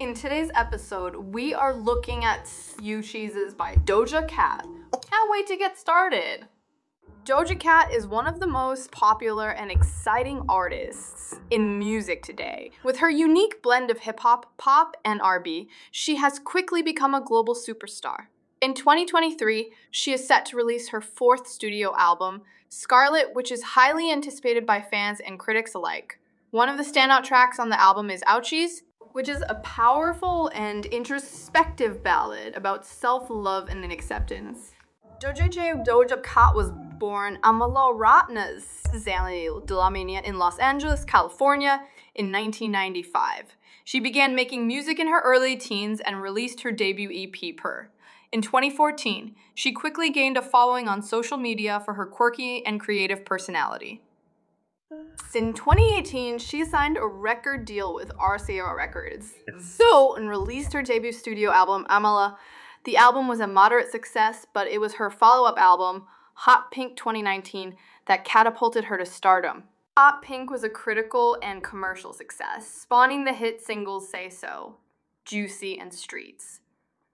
In today's episode, we are looking at Ouchies by Doja Cat. Can't wait to get started. Doja Cat is one of the most popular and exciting artists in music today. With her unique blend of hip hop, pop, and R&B, she has quickly become a global superstar. In 2023, she is set to release her fourth studio album, Scarlet, which is highly anticipated by fans and critics alike. One of the standout tracks on the album is Ouchies, which is a powerful and introspective ballad about self love and acceptance. Doja J. Doja Cat was born Amala Ratnas Zali Dlamini in Los Angeles, California in 1995. She began making music in her early teens and released her debut EP, Purrr. In 2014, she quickly gained a following on social media for her quirky and creative personality. In 2018, she signed a record deal with RCA Records. So, and released her debut studio album, Amala. The album was a moderate success, but it was her follow up album, Hot Pink 2019, that catapulted her to stardom. Hot Pink was a critical and commercial success, spawning the hit singles Say So, Juicy, and Streets.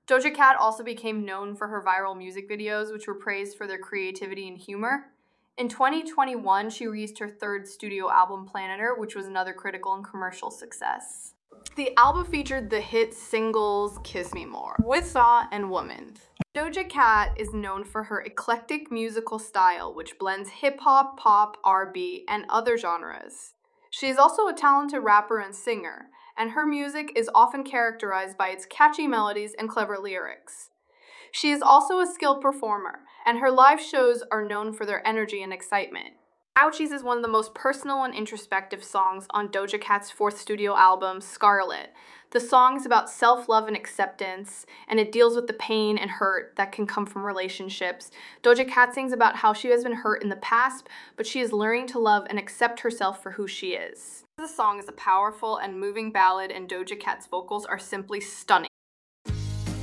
Doja Cat also became known for her viral music videos, which were praised for their creativity and humor. In 2021, she released her third studio album, Planet Her, which was another critical and commercial success. The album featured the hit singles Kiss Me More, Whistle, and Woman. Doja Cat is known for her eclectic musical style, which blends hip hop, pop, R&B, and other genres. She is also a talented rapper and singer, and her music is often characterized by its catchy melodies and clever lyrics. She is also a skilled performer, and her live shows are known for their energy and excitement. Ouchies is one of the most personal and introspective songs on Doja Cat's fourth studio album, Scarlet. The song is about self love and acceptance, and it deals with the pain and hurt that can come from relationships. Doja Cat sings about how she has been hurt in the past, but she is learning to love and accept herself for who she is. The song is a powerful and moving ballad, and Doja Cat's vocals are simply stunning.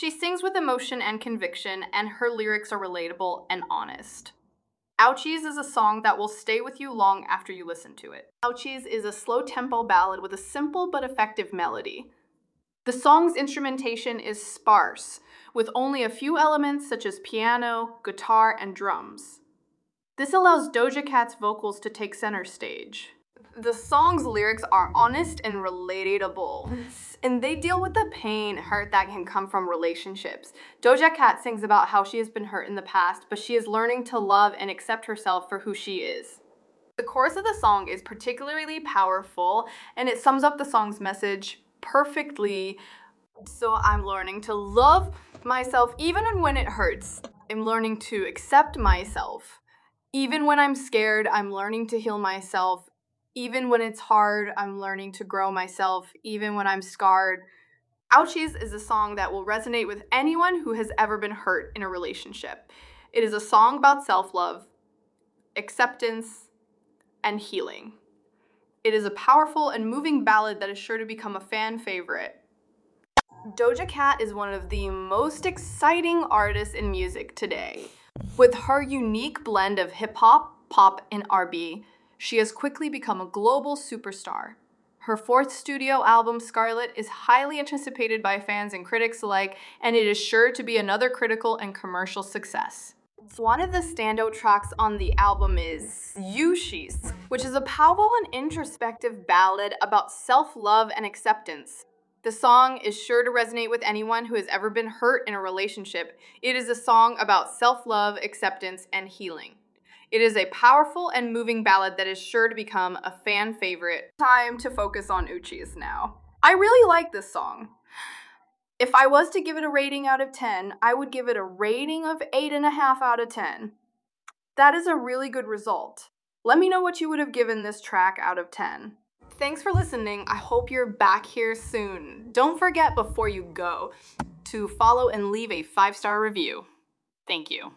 She sings with emotion and conviction, and her lyrics are relatable and honest. Ouchies is a song that will stay with you long after you listen to it. Ouchies is a slow tempo ballad with a simple but effective melody. The song's instrumentation is sparse, with only a few elements such as piano, guitar, and drums. This allows Doja Cat's vocals to take center stage. The song's lyrics are honest and relatable, and they deal with the pain, hurt that can come from relationships. Doja Cat sings about how she has been hurt in the past, but she is learning to love and accept herself for who she is. The chorus of the song is particularly powerful, and it sums up the song's message perfectly So I'm learning to love myself even when it hurts. I'm learning to accept myself. Even when I'm scared, I'm learning to heal myself. Even when it's hard, I'm learning to grow myself. Even when I'm scarred. Ouchies is a song that will resonate with anyone who has ever been hurt in a relationship. It is a song about self love, acceptance, and healing. It is a powerful and moving ballad that is sure to become a fan favorite. Doja Cat is one of the most exciting artists in music today. With her unique blend of hip hop, pop, and R&B, she has quickly become a global superstar. Her fourth studio album, Scarlet, is highly anticipated by fans and critics alike, and it is sure to be another critical and commercial success. One of the standout tracks on the album is Ouchies, which is a powerful and introspective ballad about self love and acceptance. The song is sure to resonate with anyone who has ever been hurt in a relationship. It is a song about self love, acceptance, and healing. It is a powerful and moving ballad that is sure to become a fan favorite. Time to focus on Ouchies now. I really like this song. If I was to give it a rating out of 10, I would give it a rating of 8.5 out of 10. That is a really good result. Let me know what you would have given this track out of 10. Thanks for listening. I hope you're back here soon. Don't forget before you go to follow and leave a five star review. Thank you.